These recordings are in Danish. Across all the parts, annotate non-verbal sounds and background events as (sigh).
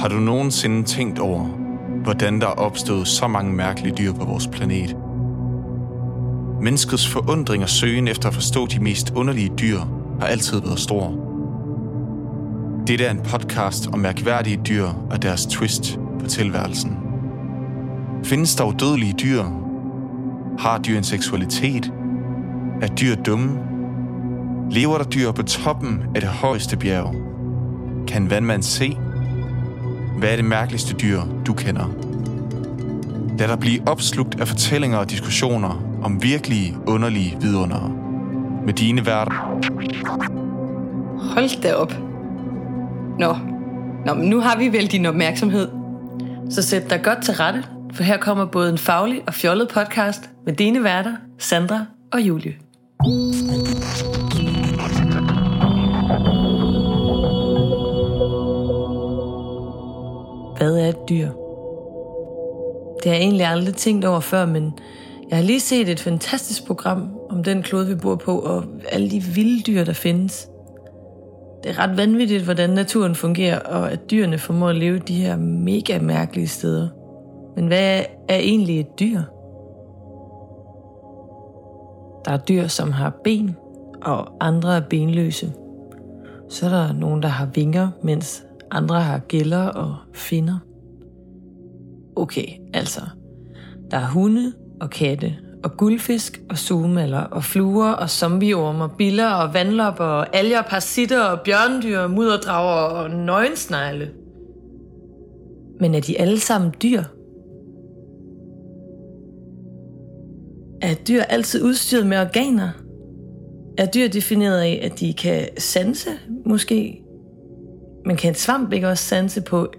Har du nogensinde tænkt over, hvordan der er opstået så mange mærkelige dyr på vores planet? Menneskets forundring og søgen efter at forstå de mest underlige dyr har altid været stor. Dette er en podcast om mærkværdige dyr og deres twist på tilværelsen. Findes der udødelige dyr? Har dyr en seksualitet? Er dyr dumme? Lever der dyr på toppen af det højeste bjerg? Kan vandmand se? Hvad er det mærkeligste dyr, du kender? Lad dig blive opslugt af fortællinger og diskussioner om virkelige, underlige vidundere. Med dine værter. Hold da op. Nå. Nå, men nu har vi vel din opmærksomhed. Så sæt dig godt til rette, for her kommer både en faglig og fjollet podcast med dine værter, Sandra og Julie. Hvad er et dyr? Det har jeg egentlig aldrig tænkt over før, men jeg har lige set et fantastisk program om den klode, vi bor på, og alle de vilde dyr, der findes. Det er ret vanvittigt, hvordan naturen fungerer, og at dyrene formår at leve de her mega mærkelige steder. Men hvad er egentlig et dyr? Der er dyr, som har ben, og andre er benløse. Så er der nogen, der har vinger, mens andre har gælder og finder. Okay, altså. Der er hunde og katte, og guldfisk og sumaler og fluer og zombieormer, biller og vandlopper og alger, parasitter og bjørndyr, mudderdrager og nøgensnegle. Men er de alle sammen dyr? Er dyr altid udstyret med organer? Er dyr defineret af, at de kan sanse, måske? Men kan en svamp ikke også sanse på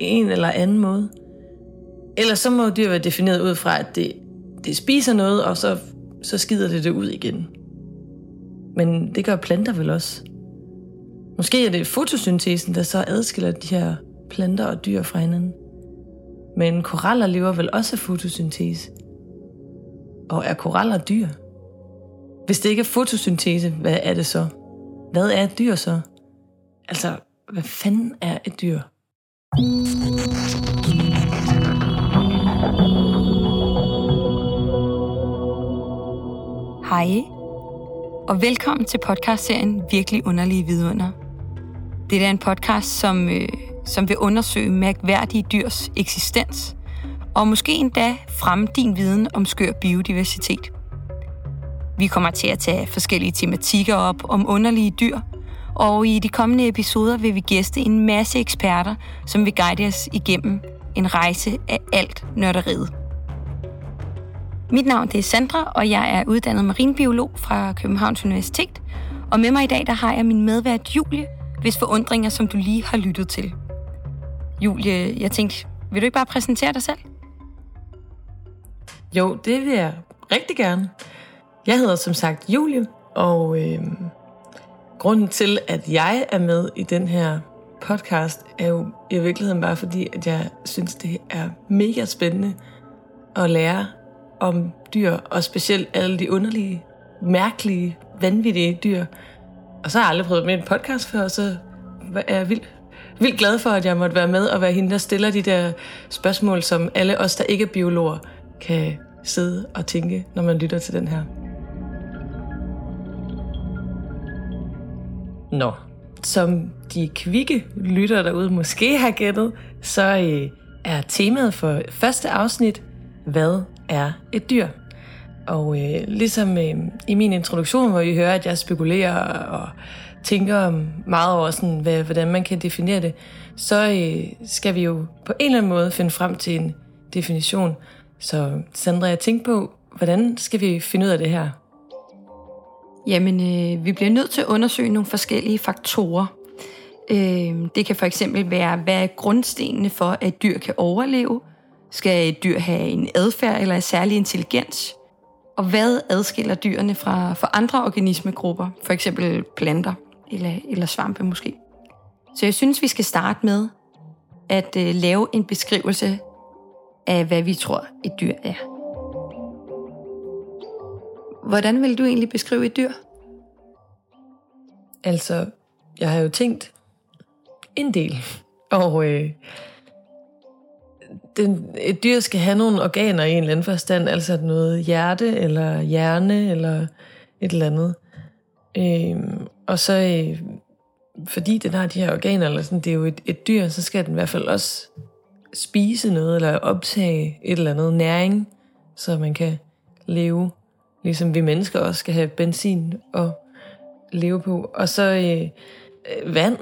en eller anden måde? Eller så må dyr være defineret ud fra, at det, det spiser noget, og så, så skider det det ud igen. Men det gør planter vel også. Måske er det fotosyntesen, der så adskiller de her planter og dyr fra hinanden. Men koraller lever vel også af fotosyntese. Og er koraller dyr? Hvis det ikke er fotosyntese, hvad er det så? Hvad er et dyr så? Altså, hvad fanden er et dyr? Hej, og velkommen til podcastserien Virkelig Underlige Vidunder. Det er en podcast, som, øh, som vil undersøge mærkværdige dyrs eksistens, og måske endda fremme din viden om skør biodiversitet. Vi kommer til at tage forskellige tematikker op om underlige dyr, og i de kommende episoder vil vi gæste en masse eksperter, som vil guide os igennem en rejse af alt nørderiet. Mit navn det er Sandra, og jeg er uddannet marinbiolog fra Københavns Universitet. Og med mig i dag der har jeg min medvært Julie, hvis forundringer, som du lige har lyttet til. Julie, jeg tænkte, vil du ikke bare præsentere dig selv? Jo, det vil jeg rigtig gerne. Jeg hedder som sagt Julie, og øh, grunden til, at jeg er med i den her podcast, er jo i virkeligheden bare fordi, at jeg synes, det er mega spændende at lære om dyr, og specielt alle de underlige, mærkelige, vanvittige dyr. Og så har jeg aldrig prøvet med en podcast før, så er jeg vildt, vildt glad for, at jeg måtte være med og være hende, der stiller de der spørgsmål, som alle os, der ikke er biologer, kan sidde og tænke, når man lytter til den her. Nå, som de kvikke lytter derude måske har gættet, så øh, er temaet for første afsnit, hvad er et dyr? Og øh, ligesom øh, i min introduktion, hvor I hører, at jeg spekulerer og tænker meget over, sådan, hvad, hvordan man kan definere det, så øh, skal vi jo på en eller anden måde finde frem til en definition. Så Sandra, jeg tænkte på, hvordan skal vi finde ud af det her? Jamen, øh, vi bliver nødt til at undersøge nogle forskellige faktorer. Øh, det kan for eksempel være, hvad er grundstenene for, at dyr kan overleve? Skal et dyr have en adfærd eller en særlig intelligens? Og hvad adskiller dyrene fra, fra andre organismegrupper, for eksempel planter eller, eller svampe måske? Så jeg synes, vi skal starte med at øh, lave en beskrivelse af, hvad vi tror, et dyr er. Hvordan vil du egentlig beskrive et dyr? Altså, jeg har jo tænkt en del (laughs) Og øh, den, et dyr skal have nogle organer i en eller anden forstand, altså noget hjerte eller hjerne eller et eller andet. Øh, og så øh, fordi den har de her organer, eller sådan, det er jo et, et dyr, så skal den i hvert fald også spise noget, eller optage et eller andet næring, så man kan leve, ligesom vi mennesker også skal have benzin og leve på. Og så øh, øh, vand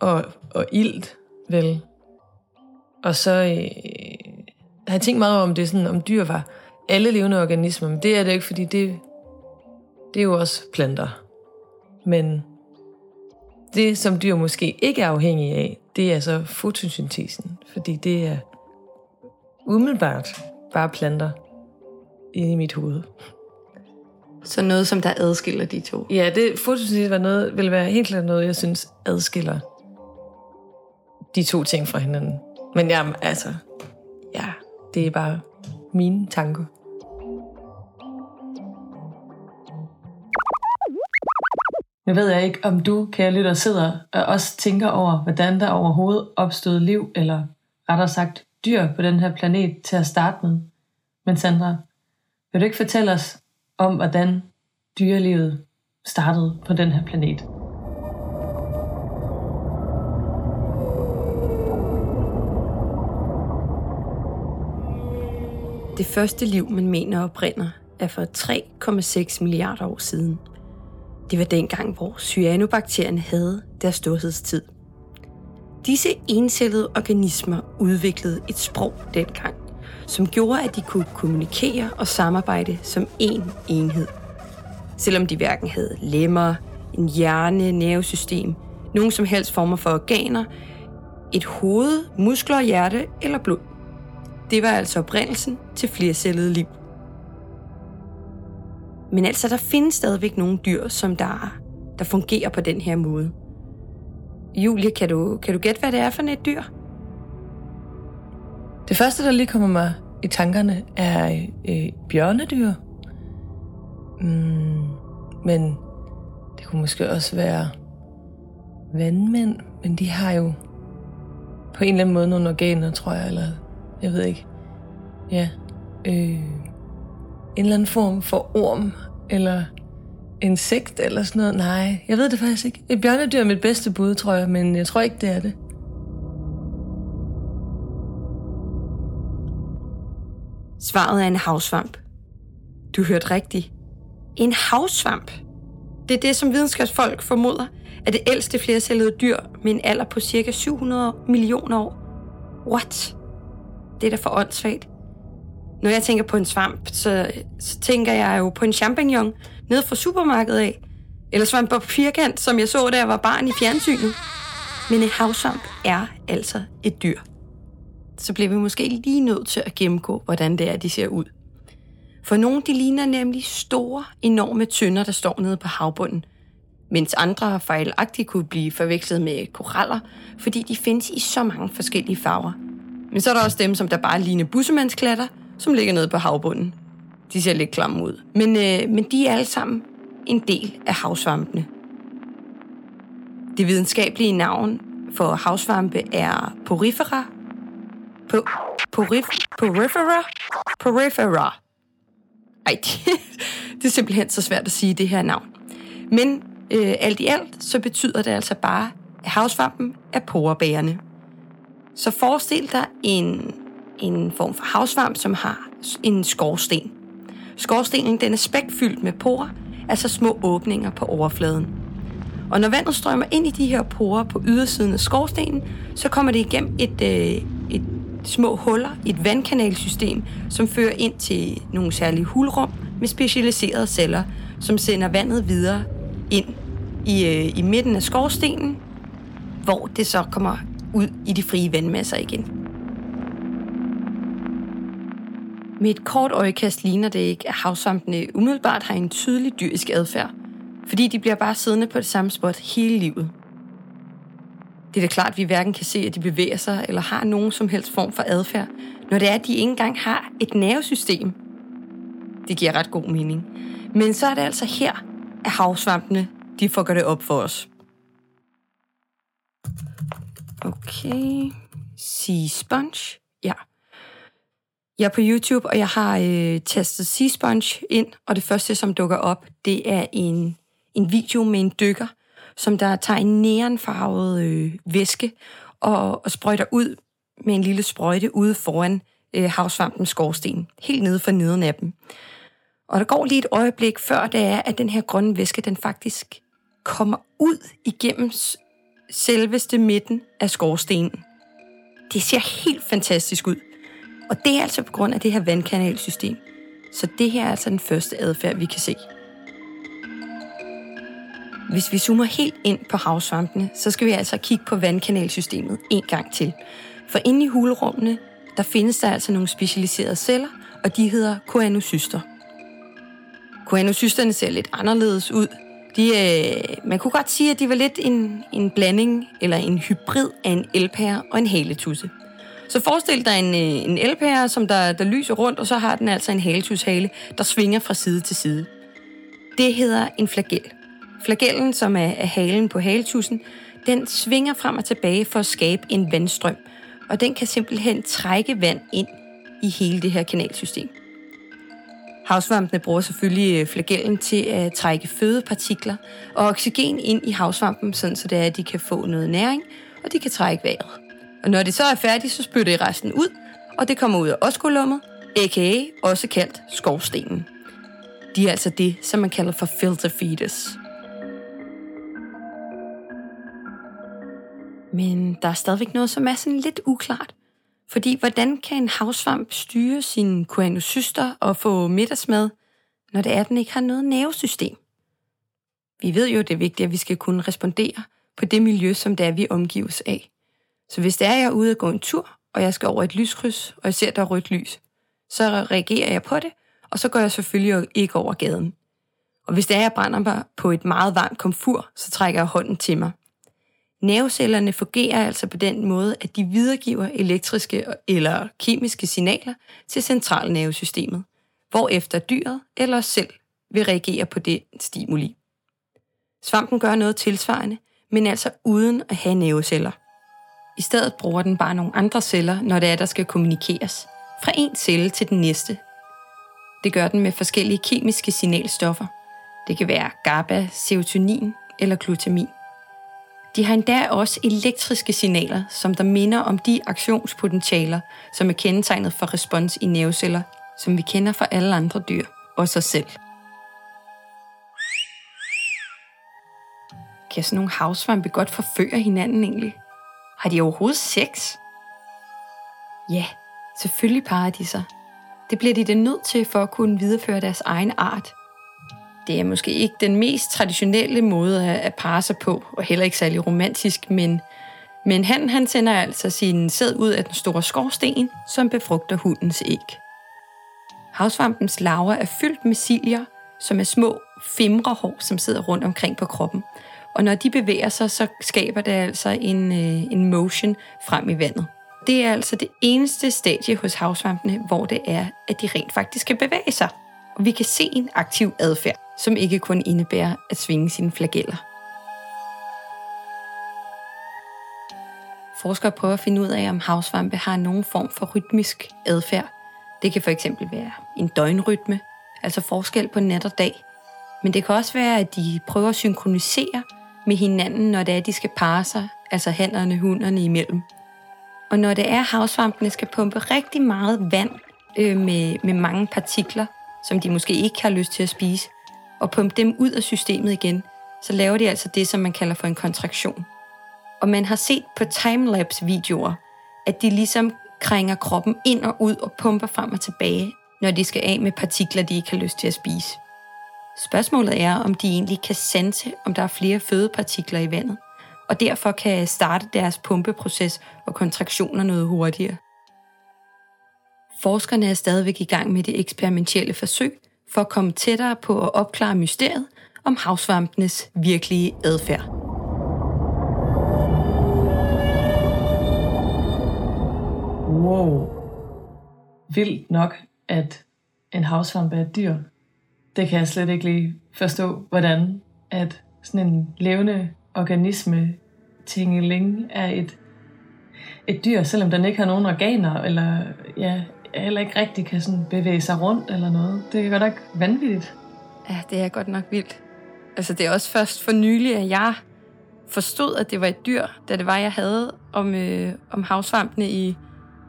og, og ilt, vel. Og så øh, har jeg tænkt meget over, om det sådan, om dyr var alle levende organismer, men det er det ikke, fordi det, det er jo også planter. Men det, som dyr måske ikke er afhængige af, det er så fotosyntesen, fordi det er umiddelbart bare planter inde i mit hoved. Så noget, som der adskiller de to? Ja, det fotosyntese var noget, vil være helt klart noget, jeg synes adskiller de to ting fra hinanden. Men jamen, altså, ja, det er bare mine tanker. Nu ved jeg ikke, om du, kære lytter, sidder og også tænker over, hvordan der overhovedet opstod liv, eller rettere sagt dyr på den her planet til at starte med. Men Sandra, vil du ikke fortælle os om, hvordan dyrelivet startede på den her planet? Det første liv, man mener oprinder, er for 3,6 milliarder år siden – det var dengang, hvor cyanobakterierne havde deres storhedstid. Disse encellede organismer udviklede et sprog dengang, som gjorde, at de kunne kommunikere og samarbejde som én enhed. Selvom de hverken havde lemmer, en hjerne, nervesystem, nogen som helst former for organer, et hoved, muskler, hjerte eller blod. Det var altså oprindelsen til flercellet liv. Men altså, der findes stadigvæk nogle dyr, som der, der fungerer på den her måde. Julie, kan du, kan du gætte, hvad det er for et dyr? Det første, der lige kommer mig i tankerne, er øh, bjørnedyr. Mm, men det kunne måske også være vandmænd, men de har jo på en eller anden måde nogle organer, tror jeg, eller jeg ved ikke. Ja. Øh, en eller anden form for orm, eller insekt, eller sådan noget. Nej, jeg ved det faktisk ikke. Et bjørnedyr er mit bedste bud, tror jeg, men jeg tror ikke, det er det. Svaret er en havsvamp. Du hørte rigtigt. En havsvamp. Det er det, som videnskabsfolk formoder, er det ældste flercellede dyr med en alder på cirka 700 millioner år. What? Det er da for åndssvagt. Når jeg tænker på en svamp, så, så tænker jeg jo på en champignon nede fra supermarkedet af. Eller svamp på firkant, som jeg så, da jeg var barn i fjernsynet. Men en havsvamp er altså et dyr. Så bliver vi måske lige nødt til at gennemgå, hvordan det er, de ser ud. For nogle de ligner nemlig store, enorme tønder, der står nede på havbunden, mens andre fejlagtigt kunne blive forvekslet med koraller, fordi de findes i så mange forskellige farver. Men så er der også dem, som der bare ligner bussemandsklatter, som ligger nede på havbunden. De ser lidt klamme ud. Men, øh, men de er alle sammen en del af havsvampene. Det videnskabelige navn for havsvampe er porifera. Po, porif, porifera? Porifera. Ej, det, (laughs) det er simpelthen så svært at sige det her navn. Men øh, alt i alt, så betyder det altså bare, at havsvampen er porebærende. Så forestil dig en en form for havsvamp, som har en skorsten. Skorstenen den er spækfyldt med porer, altså små åbninger på overfladen. Og når vandet strømmer ind i de her porer på ydersiden af skorstenen, så kommer det igennem et, øh, et små huller i et vandkanalsystem, som fører ind til nogle særlige hulrum med specialiserede celler, som sender vandet videre ind i, øh, i midten af skorstenen, hvor det så kommer ud i de frie vandmasser igen. Med et kort øjekast ligner det ikke, at havsvampene umiddelbart har en tydelig dyrisk adfærd, fordi de bliver bare siddende på det samme spot hele livet. Det er da klart, at vi hverken kan se, at de bevæger sig eller har nogen som helst form for adfærd, når det er, at de ikke engang har et nervesystem. Det giver ret god mening. Men så er det altså her, at havsvampene de fucker det op for os. Okay. Sea Sponge. Ja. Jeg er på YouTube, og jeg har øh, testet Sea Sponge ind, og det første, som dukker op, det er en, en video med en dykker, som der tager en neonfarvet øh, væske og, og sprøjter ud med en lille sprøjte ude foran øh, havsvampens skorsten, helt nede for neden af dem. Og der går lige et øjeblik, før det er, at den her grønne væske, den faktisk kommer ud igennem selveste midten af skorstenen. Det ser helt fantastisk ud. Og det er altså på grund af det her vandkanalsystem. Så det her er altså den første adfærd, vi kan se. Hvis vi zoomer helt ind på havsvampene, så skal vi altså kigge på vandkanalsystemet en gang til. For inde i hulrummene, der findes der altså nogle specialiserede celler, og de hedder koanocyster. Koanocysterne ser lidt anderledes ud. De, øh, man kunne godt sige, at de var lidt en, en blanding eller en hybrid af en elpære og en haletusse. Så forestil dig en, øh, en elpære, som der, der lyser rundt, og så har den altså en haletushale, der svinger fra side til side. Det hedder en flagel. Flagellen, som er, halen på haletussen, den svinger frem og tilbage for at skabe en vandstrøm, og den kan simpelthen trække vand ind i hele det her kanalsystem. Havsvampene bruger selvfølgelig øh, flagellen til at trække fødepartikler og oxygen ind i havsvampen, sådan så det er, at de kan få noget næring, og de kan trække vejret. Og når det så er færdigt, så spytter de resten ud, og det kommer ud af oskolummet, a.k.a. også kaldt skovstenen. De er altså det, som man kalder for filter feeders. Men der er stadigvæk noget, som er sådan lidt uklart. Fordi hvordan kan en havsvamp styre sin koanocyster og få middagsmad, når det er, at den ikke har noget nervesystem? Vi ved jo, det er vigtigt, at vi skal kunne respondere på det miljø, som det er, vi omgives af. Så hvis det er, at jeg er ude og gå en tur, og jeg skal over et lyskryds, og jeg ser, at der er rødt lys, så reagerer jeg på det, og så går jeg selvfølgelig ikke over gaden. Og hvis det er, at jeg brænder mig på et meget varmt komfur, så trækker jeg hånden til mig. Nervecellerne fungerer altså på den måde, at de videregiver elektriske eller kemiske signaler til centralnervesystemet, hvorefter dyret eller os selv vil reagere på den stimuli. Svampen gør noget tilsvarende, men altså uden at have nerveceller. I stedet bruger den bare nogle andre celler, når det er, der skal kommunikeres. Fra en celle til den næste. Det gør den med forskellige kemiske signalstoffer. Det kan være GABA, serotonin eller glutamin. De har endda også elektriske signaler, som der minder om de aktionspotentialer, som er kendetegnet for respons i nerveceller, som vi kender fra alle andre dyr, og sig selv. Kan sådan nogle havsvampe godt forføre hinanden egentlig? Har de overhovedet sex? Ja, selvfølgelig parer de sig. Det bliver de da nødt til for at kunne videreføre deres egen art – det er måske ikke den mest traditionelle måde at parre sig på, og heller ikke særlig romantisk, men, men han, han sender altså sin sæd ud af den store skorsten, som befrugter hundens æg. Havsvampens larver er fyldt med siljer, som er små hår, som sidder rundt omkring på kroppen. Og når de bevæger sig, så skaber det altså en, øh, en motion frem i vandet. Det er altså det eneste stadie hos havsvampene, hvor det er, at de rent faktisk kan bevæge sig. Og vi kan se en aktiv adfærd som ikke kun indebærer at svinge sine flageller. Forskere prøver at finde ud af, om havsvampe har nogen form for rytmisk adfærd. Det kan for eksempel være en døgnrytme, altså forskel på nat og dag. Men det kan også være, at de prøver at synkronisere med hinanden, når det er, at de skal parre sig, altså hannerne hunderne imellem. Og når det er, at havsvampene skal pumpe rigtig meget vand øh, med, med mange partikler, som de måske ikke har lyst til at spise, og pumpe dem ud af systemet igen, så laver de altså det, som man kalder for en kontraktion. Og man har set på timelapse-videoer, at de ligesom krænger kroppen ind og ud og pumper frem og tilbage, når de skal af med partikler, de ikke har lyst til at spise. Spørgsmålet er, om de egentlig kan sanse, om der er flere fødepartikler i vandet, og derfor kan starte deres pumpeproces og kontraktioner noget hurtigere. Forskerne er stadigvæk i gang med det eksperimentelle forsøg, for at komme tættere på at opklare mysteriet om havsvampenes virkelige adfærd. Wow. Vildt nok, at en havsvamp er et dyr. Det kan jeg slet ikke lige forstå, hvordan at sådan en levende organisme, tingeling, er et et dyr, selvom den ikke har nogen organer, eller ja, heller ikke rigtig kan sådan bevæge sig rundt eller noget. Det er godt nok vanvittigt. Ja, det er godt nok vildt. Altså, det er også først for nylig, at jeg forstod, at det var et dyr, da det var, jeg havde om, øh, om havsvampene i,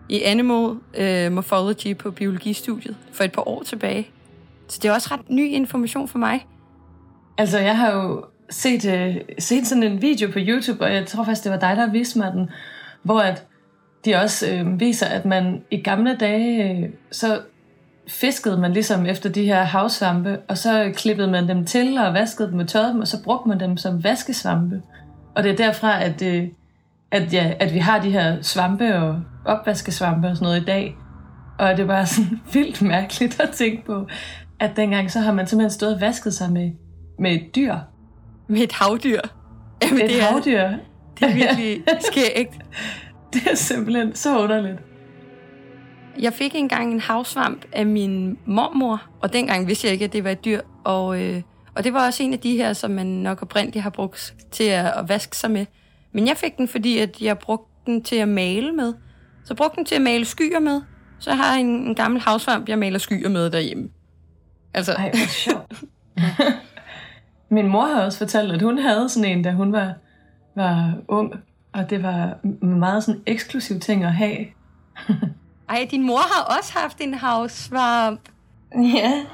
i Animal øh, Morphology på biologistudiet for et par år tilbage. Så det er også ret ny information for mig. Altså, jeg har jo set, øh, set sådan en video på YouTube, og jeg tror faktisk, det var dig, der viste mig den, hvor at de også øh, viser, at man i gamle dage, øh, så fiskede man ligesom efter de her havsvampe, og så klippede man dem til og vaskede dem og tørrede dem, og så brugte man dem som vaskesvampe. Og det er derfra, at, øh, at, ja, at vi har de her svampe og opvaskesvampe og sådan noget i dag. Og det er bare (laughs) sådan vildt mærkeligt at tænke på, at dengang så har man simpelthen stået og vasket sig med, med et dyr. Med et havdyr. Jamen, et det er, havdyr. Det er virkelig skægt. (laughs) (laughs) det er simpelthen så underligt. Jeg fik engang en havsvamp af min mormor, og dengang vidste jeg ikke, at det var et dyr. Og, øh, og det var også en af de her, som man nok oprindeligt har brugt til at, at vaske sig med. Men jeg fik den, fordi at jeg brugte den til at male med. Så brugte den til at male skyer med. Så har jeg en, en gammel havsvamp, jeg maler skyer med derhjemme. Altså. Ej, hvor sjovt. (laughs) Min mor har også fortalt, at hun havde sådan en, da hun var, var ung. Og det var meget sådan eksklusiv ting at have. (laughs) Ej, din mor har også haft en havsvamp. Ja.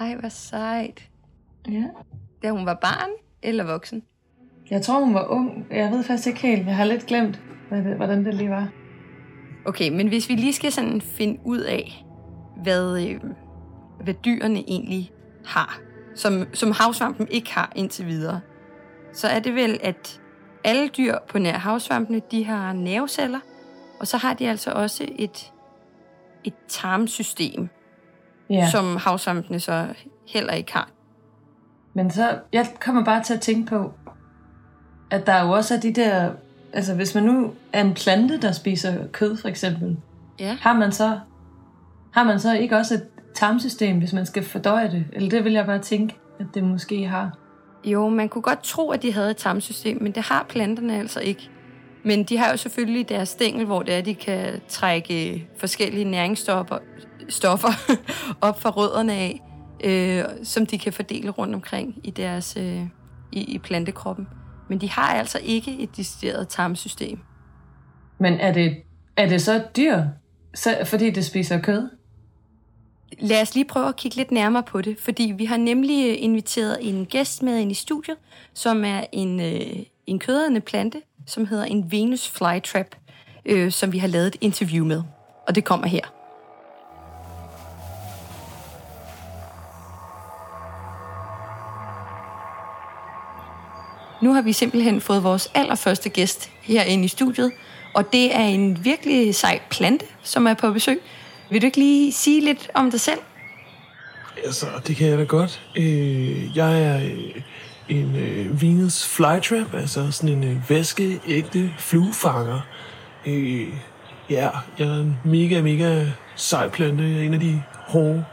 Ej, hvor sejt. Ja. Da hun var barn eller voksen? Jeg tror, hun var ung. Jeg ved faktisk ikke helt. Jeg har lidt glemt, hvad det, hvordan det lige var. Okay, men hvis vi lige skal sådan finde ud af, hvad, øh, hvad dyrene egentlig har, som, som havsvampen ikke har indtil videre, så er det vel, at alle dyr på nær havsvampene, de har nerveceller, og så har de altså også et, et tarmsystem, Ja. som havsvampene så heller ikke har. Men så, jeg kommer bare til at tænke på, at der jo også er de der, altså hvis man nu er en plante, der spiser kød for eksempel, Ja. har man så, har man så ikke også et tarmsystem, hvis man skal fordøje det? Eller det vil jeg bare tænke, at det måske har. Jo, man kunne godt tro, at de havde et tarmsystem, men det har planterne altså ikke. Men de har jo selvfølgelig deres stængel, hvor det er, de kan trække øh, forskellige næringsstoffer stoffer (laughs) op fra rødderne af, øh, som de kan fordele rundt omkring i deres øh, i, i plantekroppen. Men de har altså ikke et decideret tarmsystem. Men er det, er det så et dyr, så, fordi det spiser kød? Lad os lige prøve at kigge lidt nærmere på det, fordi vi har nemlig øh, inviteret en gæst med ind i studiet, som er en, øh, en køderne plante, som hedder en Venus flytrap, øh, som vi har lavet et interview med. Og det kommer her. Nu har vi simpelthen fået vores allerførste gæst herinde i studiet, og det er en virkelig sej plante, som er på besøg. Vil du ikke lige sige lidt om dig selv? Altså, det kan jeg da godt. Øh, jeg er øh, en øh, Venus flytrap, altså sådan en øh, vaskeægte fluefanger. Øh, ja, jeg er en mega, mega sej plante. Jeg er en af de hårde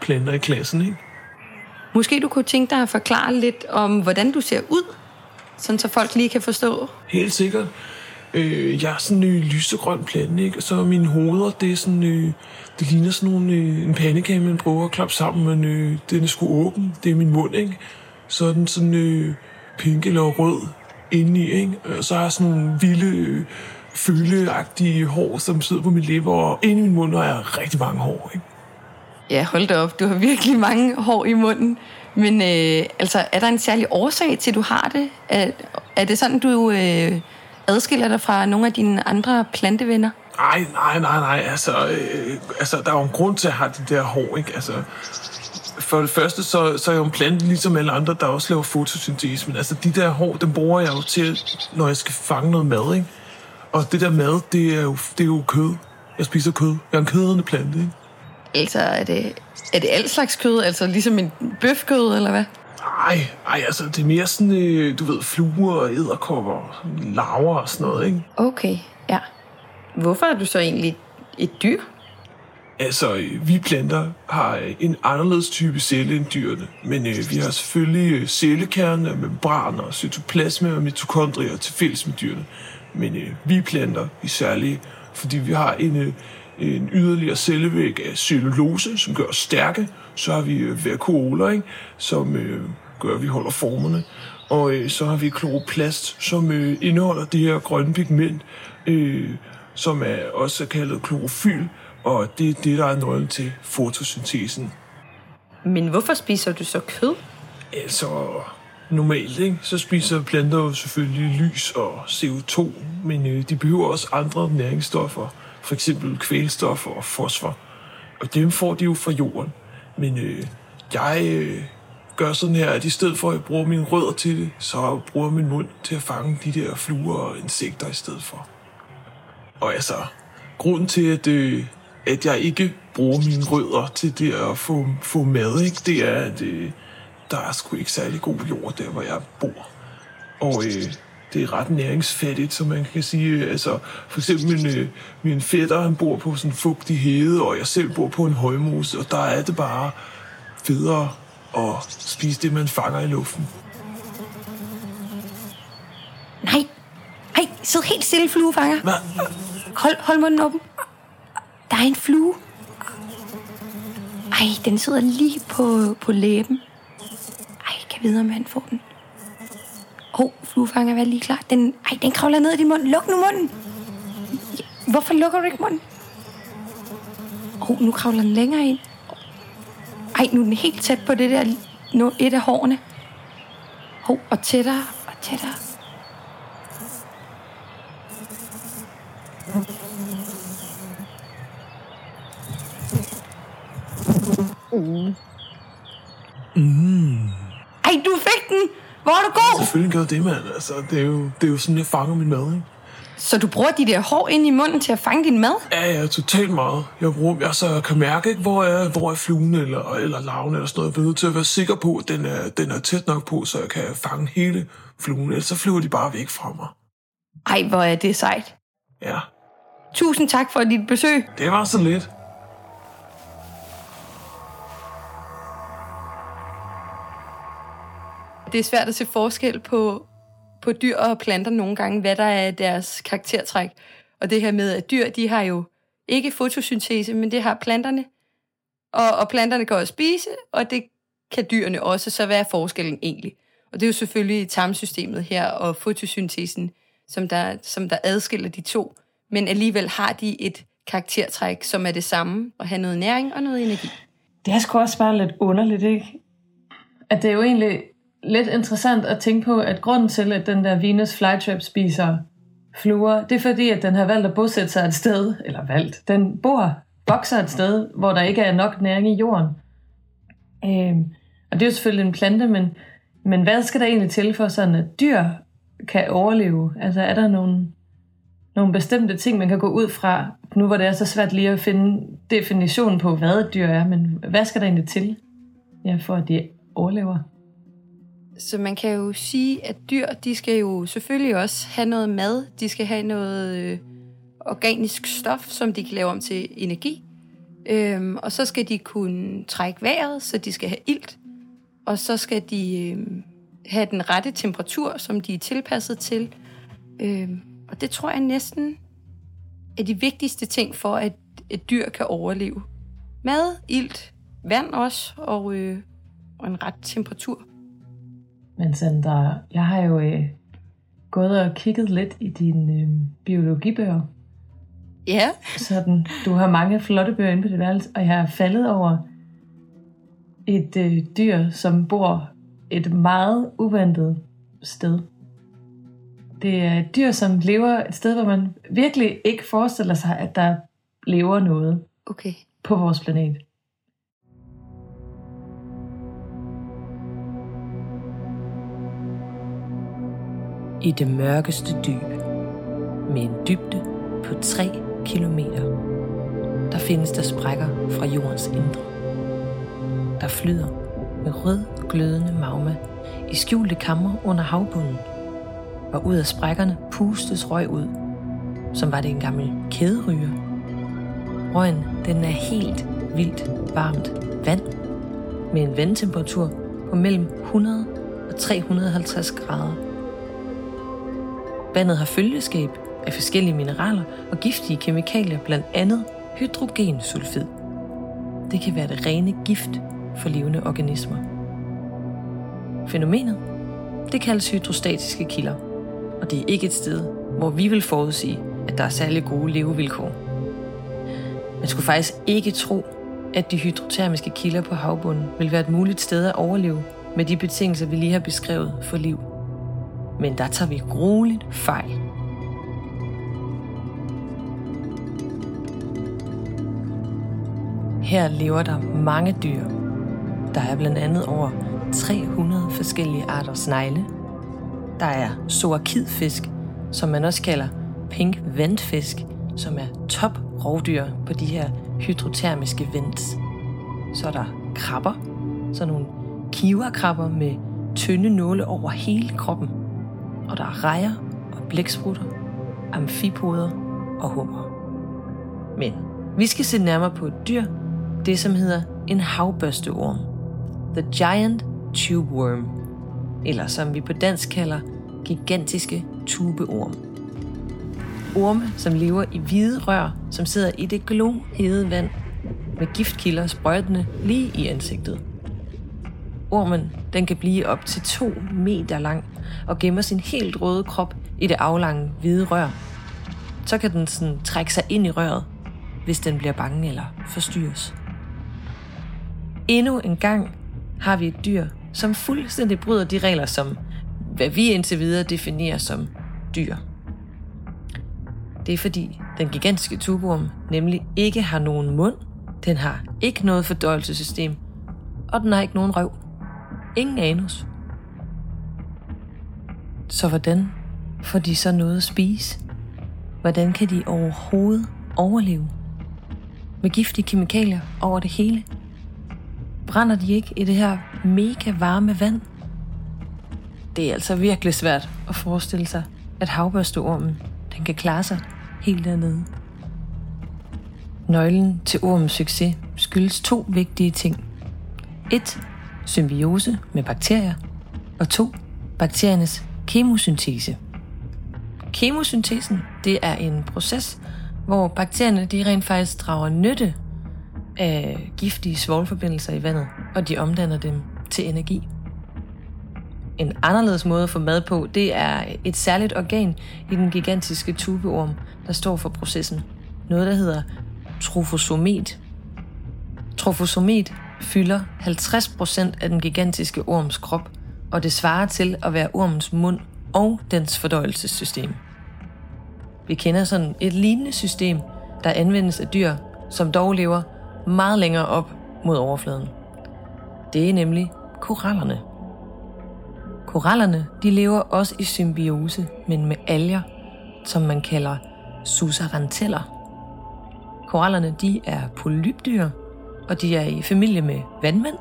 planter i klassen, ikke? Måske du kunne tænke dig at forklare lidt om, hvordan du ser ud, sådan så folk lige kan forstå. Helt sikkert. Øh, jeg er sådan en øh, lysegrøn plante, ikke? Og så mine hoveder, det er sådan, øh, det ligner sådan nogle, øh, en pandekage, man prøver at klappe sammen, men øh, den er sgu åben. Det er min mund, ikke? Så er den sådan øh, pink eller rød indeni, ikke? Og så har jeg sådan nogle vilde, øh, føleagtige hår, som sidder på mine læber, og inde i min mund har jeg rigtig mange hår, ikke? Ja, hold da op. Du har virkelig mange hår i munden. Men øh, altså, er der en særlig årsag til, at du har det? Er, er det sådan, du øh, adskiller dig fra nogle af dine andre plantevenner? Nej, nej, nej, nej. Altså, øh, altså, der er jo en grund til at have de der hår, ikke? Altså, for det første, så, så er jeg jo en plante ligesom alle andre, der også laver fotosyntese. Men altså, de der hår, dem bruger jeg jo til, når jeg skal fange noget mad, ikke? Og det der mad, det er jo, det er jo kød. Jeg spiser kød. Jeg er en kødende plante, ikke? Altså, er det, er det alt slags kød? Altså ligesom en bøfkød, eller hvad? Ej, ej, altså, det er mere sådan, øh, du ved, fluer og æderkopper, larver og sådan noget, ikke? Okay, ja. Hvorfor er du så egentlig et dyr? Altså, øh, vi planter har øh, en anderledes type celle end dyrene, men øh, vi har selvfølgelig øh, cellekerne, membraner, cytoplasma og mitokondrier til fælles med dyrene. Men øh, vi planter i særlige, fordi vi har en, øh, en yderligere cellevæg af cellulose, som gør os stærke. Så har vi øh, verkuoler, ikke? som øh, gør, at vi holder formerne. Og øh, så har vi kloroplast, som øh, indeholder det her grønne pigment, øh, som er også kaldet klorofyl, og det er det, der er nøglen til fotosyntesen. Men hvorfor spiser du så kød? Altså, normalt, ikke? så spiser planter jo selvfølgelig lys og CO2, men øh, de behøver også andre næringsstoffer, for eksempel kvælstof og fosfor. Og dem får de jo fra jorden. Men øh, jeg øh, gør sådan her, at i stedet for at jeg bruger mine rødder til det, så bruger jeg min mund til at fange de der fluer og insekter i stedet for. Og altså, grunden til, at, øh, at jeg ikke bruger mine rødder til det at få, få mad, ikke, det er, at øh, der er sgu ikke særlig god jord der, hvor jeg bor. Og øh, det er ret næringsfattigt, så man kan sige, altså for eksempel min, øh, min fætter, han bor på sådan en fugtig hede, og jeg selv bor på en højmose, og der er det bare federe at spise det, man fanger i luften. Nej, nej, sid helt stille, fluefanger. Hvad? Hold, hold munden åben. Der er en flue. Ej, den sidder lige på, på læben. Ej, kan vide, om han får den. Åh, oh, fluefanger, vær lige klar. Den, ej, den kravler ned i din mund. Luk nu munden. Hvorfor lukker du ikke munden? Åh, oh, nu kravler den længere ind. Ej, nu er den helt tæt på det der, nu et af hårene. Åh, oh, og tættere og tættere. Ej, du fik den! Hvor er du god! Selvfølgelig gør det, mand. Altså, det, er jo, det er jo sådan, jeg fanger min mad, ikke? Så du bruger de der hår ind i munden til at fange din mad? Ja, ja, totalt meget. Jeg bruger, jeg så kan mærke, ikke, hvor er, hvor er fluen eller, eller larven eller sådan noget. Jeg er nødt til at være sikker på, at den er, den er tæt nok på, så jeg kan fange hele fluen. Ellers så flyver de bare væk fra mig. Ej, hvor er det sejt. Ja, Tusind tak for dit besøg. det var så lidt. Det er svært at se forskel på, på dyr og planter nogle gange, hvad der er deres karaktertræk. Og det her med, at dyr, de har jo ikke fotosyntese, men det har planterne. Og, og planterne kan også spise, og det kan dyrene også, så hvad er forskellen egentlig? Og det er jo selvfølgelig tarmsystemet her og fotosyntesen, som der, som der adskiller de to. Men alligevel har de et karaktertræk, som er det samme, og have noget næring og noget energi. Det er sgu også bare lidt underligt, ikke? At det er jo egentlig lidt interessant at tænke på, at grunden til, at den der Venus flytrap spiser fluer, det er fordi, at den har valgt at bosætte sig et sted, eller valgt, den bor, vokser et sted, hvor der ikke er nok næring i jorden. Øhm, og det er jo selvfølgelig en plante, men, men hvad skal der egentlig til for sådan, at dyr kan overleve? Altså er der nogle, nogle bestemte ting, man kan gå ud fra, nu hvor det er så svært lige at finde definition på, hvad et dyr er, men hvad skal der egentlig til, ja, for at de overlever? Så man kan jo sige, at dyr, de skal jo selvfølgelig også have noget mad. De skal have noget øh, organisk stof, som de kan lave om til energi. Øhm, og så skal de kunne trække vejret, så de skal have ilt. Og så skal de øh, have den rette temperatur, som de er tilpasset til. Øhm, og det tror jeg næsten er de vigtigste ting for, at et dyr kan overleve. Mad, ilt, vand også, og, øh, og en ret temperatur. Men Sandra, jeg har jo øh, gået og kigget lidt i dine øh, biologibøger. Ja, Sådan, du har mange flotte bøger inde på dit værelse, og jeg er faldet over et øh, dyr, som bor et meget uventet sted. Det er et dyr, som lever et sted, hvor man virkelig ikke forestiller sig, at der lever noget okay. på vores planet. I det mørkeste dyb, med en dybde på 3 kilometer, der findes der sprækker fra jordens indre. Der flyder med rød glødende magma i skjulte kamre under havbunden, og ud af sprækkerne pustes røg ud, som var det en gammel kæderyger. Røgen, den er helt vildt varmt vand med en vandtemperatur på mellem 100 og 350 grader. Vandet har følgeskab af forskellige mineraler og giftige kemikalier, blandt andet hydrogensulfid. Det kan være det rene gift for levende organismer. Fænomenet det kaldes hydrostatiske kilder, og det er ikke et sted, hvor vi vil forudsige, at der er særlig gode levevilkår. Man skulle faktisk ikke tro, at de hydrotermiske kilder på havbunden vil være et muligt sted at overleve med de betingelser, vi lige har beskrevet for liv. Men der tager vi grueligt fejl. Her lever der mange dyr. Der er blandt andet over 300 forskellige arter snegle. Der er soakidfisk, som man også kalder pink ventfisk, som er top rovdyr på de her hydrotermiske vents. Så er der krabber, sådan nogle kiverkrabber med tynde nåle over hele kroppen. Og der er rejer og blæksprutter, amfipoder og hummer. Men vi skal se nærmere på et dyr, det som hedder en havbørsteorm. The Giant Tube Worm, eller som vi på dansk kalder gigantiske tubeorm. Orme, som lever i hvide rør, som sidder i det glohede vand, med giftkilder sprøjtende lige i ansigtet. Ormen den kan blive op til 2 meter lang og gemmer sin helt røde krop i det aflange hvide rør. Så kan den sådan trække sig ind i røret, hvis den bliver bange eller forstyrres. Endnu en gang har vi et dyr, som fuldstændig bryder de regler, som hvad vi indtil videre definerer som dyr. Det er fordi den gigantiske tuborm nemlig ikke har nogen mund, den har ikke noget fordøjelsessystem, og den har ikke nogen røv. Ingen anus. Så hvordan får de så noget at spise? Hvordan kan de overhovedet overleve? Med giftige kemikalier over det hele? Brænder de ikke i det her mega varme vand? Det er altså virkelig svært at forestille sig, at havbørsteormen den kan klare sig helt dernede. Nøglen til ormens succes skyldes to vigtige ting. 1. Symbiose med bakterier. Og 2. Bakteriernes kemosyntese. Kemosyntesen det er en proces, hvor bakterierne de rent faktisk drager nytte af giftige svovlforbindelser i vandet, og de omdanner dem til energi. En anderledes måde at få mad på, det er et særligt organ i den gigantiske tubeorm, der står for processen. Noget, der hedder trofosomet. Trofosomet fylder 50% af den gigantiske orms krop, og det svarer til at være ormens mund og dens fordøjelsessystem. Vi kender sådan et lignende system, der anvendes af dyr, som dog lever meget længere op mod overfladen. Det er nemlig korallerne. Korallerne de lever også i symbiose, men med alger, som man kalder susaranteller. Korallerne de er polypdyr, og de er i familie med vandmænd,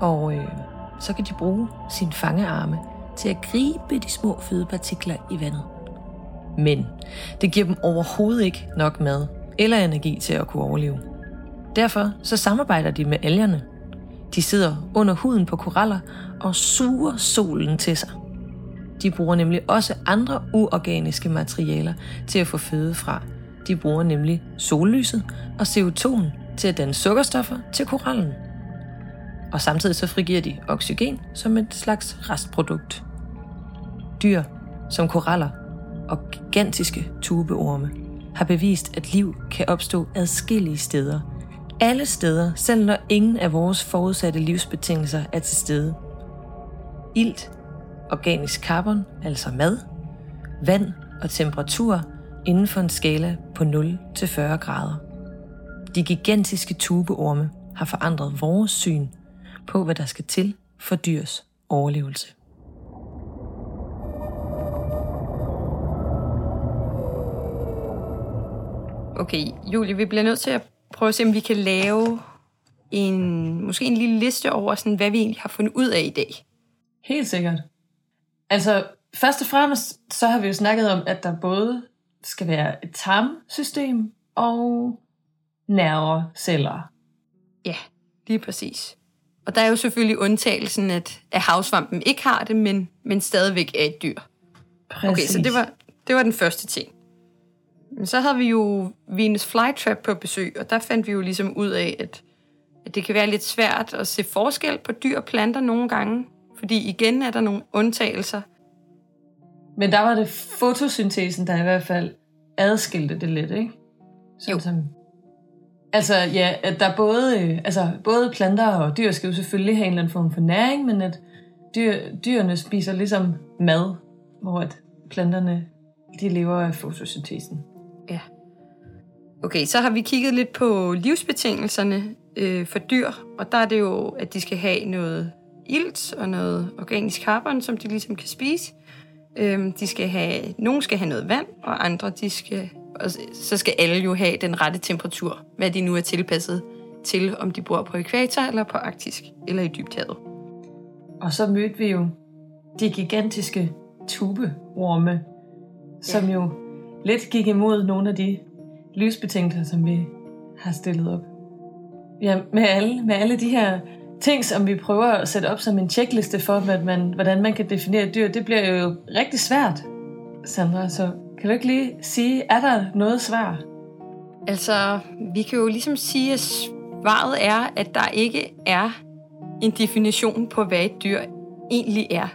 og øh, så kan de bruge sine fangearme til at gribe de små fødepartikler i vandet. Men det giver dem overhovedet ikke nok mad eller energi til at kunne overleve. Derfor så samarbejder de med algerne. De sidder under huden på koraller og suger solen til sig. De bruger nemlig også andre uorganiske materialer til at få føde fra. De bruger nemlig sollyset og CO2 til at danne sukkerstoffer til korallen. Og samtidig så frigiver de oxygen som et slags restprodukt. Dyr som koraller og gigantiske tubeorme har bevist, at liv kan opstå adskillige steder. Alle steder, selv når ingen af vores forudsatte livsbetingelser er til stede. Ilt, organisk carbon, altså mad, vand og temperatur inden for en skala på 0 til 40 grader. De gigantiske tubeorme har forandret vores syn på, hvad der skal til for dyrs overlevelse. Okay, Julie, vi bliver nødt til at prøve at se, om vi kan lave en, måske en lille liste over, sådan, hvad vi egentlig har fundet ud af i dag. Helt sikkert. Altså, først og fremmest, så har vi jo snakket om, at der både skal være et tarmsystem og nerveceller. Ja, lige præcis. Og der er jo selvfølgelig undtagelsen, at, at havsvampen ikke har det, men, men stadigvæk er et dyr. Præcis. Okay, så det var, det var den første ting. Men så havde vi jo Venus Flytrap på besøg, og der fandt vi jo ligesom ud af, at, at det kan være lidt svært at se forskel på dyr og planter nogle gange. Fordi igen er der nogle undtagelser. Men der var det fotosyntesen, der i hvert fald adskilte det lidt, ikke? Sådan Jo. Som, altså ja, at der både, øh, altså, både planter og dyr skal jo selvfølgelig have en eller anden form for næring, men at dyr, dyrene spiser ligesom mad, hvor at planterne de lever af fotosyntesen. Ja. Okay, så har vi kigget lidt på livsbetingelserne øh, for dyr, og der er det jo, at de skal have noget ilt og noget organisk carbon, som de ligesom kan spise. Øhm, de skal have, nogle skal have noget vand, og andre de skal, og så skal alle jo have den rette temperatur, hvad de nu er tilpasset til, om de bor på ekvator eller på arktisk eller i dybthavet. Og så mødte vi jo de gigantiske tubeorme, som jo lidt gik imod nogle af de livsbetingelser, som vi har stillet op. Ja, med alle, med alle de her ting, som vi prøver at sætte op som en checkliste for, hvad man, hvordan man kan definere et dyr, det bliver jo rigtig svært, Sandra. Så kan du ikke lige sige, er der noget svar? Altså, vi kan jo ligesom sige, at svaret er, at der ikke er en definition på, hvad et dyr egentlig er.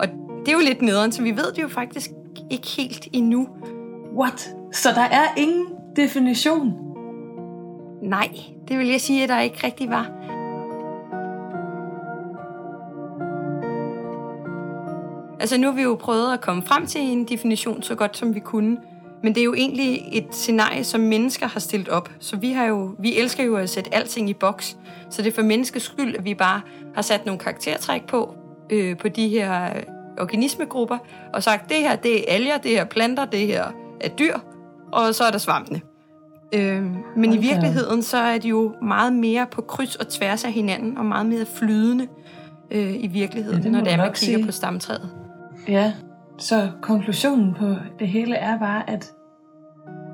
Og det er jo lidt nederen, så vi ved det jo faktisk ikke helt endnu. What? Så der er ingen definition? Nej, det vil jeg sige, at der ikke rigtig var. Altså nu har vi jo prøvet at komme frem til en definition så godt som vi kunne. Men det er jo egentlig et scenarie, som mennesker har stillet op. Så vi, har jo, vi elsker jo at sætte alting i boks. Så det er for menneskets skyld, at vi bare har sat nogle karaktertræk på, øh, på de her organismegrupper, og sagt, det her det er alger, det her er planter, det her er dyr, og så er der svampene. Øh, men i Hold da. virkeligheden, så er de jo meget mere på kryds og tværs af hinanden, og meget mere flydende øh, i virkeligheden, Ja, det når det er, man kigger sige. på stamtræet. Ja, så konklusionen på det hele er bare, at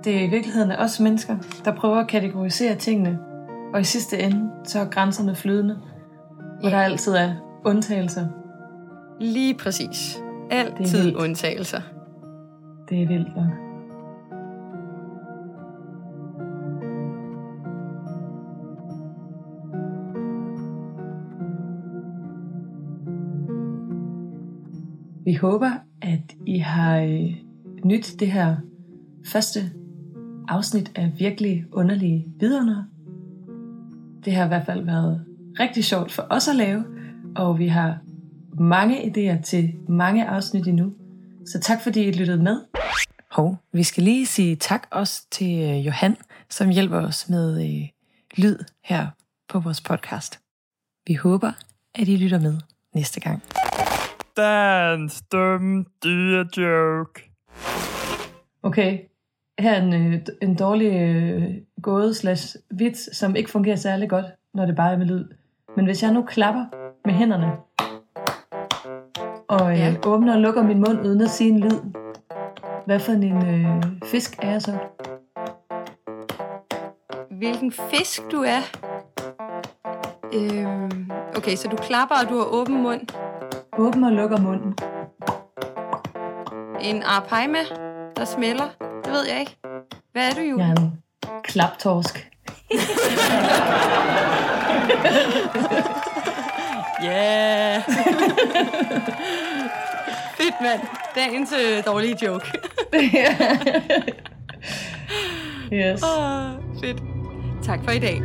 det i virkeligheden er os mennesker, der prøver at kategorisere tingene. Og i sidste ende, så er grænserne flydende, hvor Ja. der altid er undtagelser. Lige præcis. Det Altid vildt. undtagelser. Det er vildt nok. Håber, at I har øh, nyt det her første afsnit af virkelig underlige vidunder. Det har i hvert fald været rigtig sjovt for os at lave, og vi har mange idéer til mange afsnit endnu. Så tak fordi I lyttede med. Hov, vi skal lige sige tak også til øh, Johan, som hjælper os med øh, lyd her på vores podcast. Vi håber, at I lytter med næste gang. Dans dum dyre joke. Okay, her er en, øh, en dårlig øh, gåde slash vits, som ikke fungerer særlig godt, når det bare er med lyd. Men hvis jeg nu klapper med hænderne, og øh, Ja. ja. åbner og lukker min mund uden at sige en lyd, hvad for en øh, fisk er jeg så? Hvilken fisk du er? Øhm, okay, så du klapper, og du har åben mund. Åbner og lukker munden. En arapaima, der smelter. Det ved jeg ikke. Hvad er du jo? Jeg er en klaptorsk. (laughs) Yeah! (laughs) Fedt, mand. Dagens øh, dårlige joke. (laughs) yes. Åh, fedt. Tak for i dag.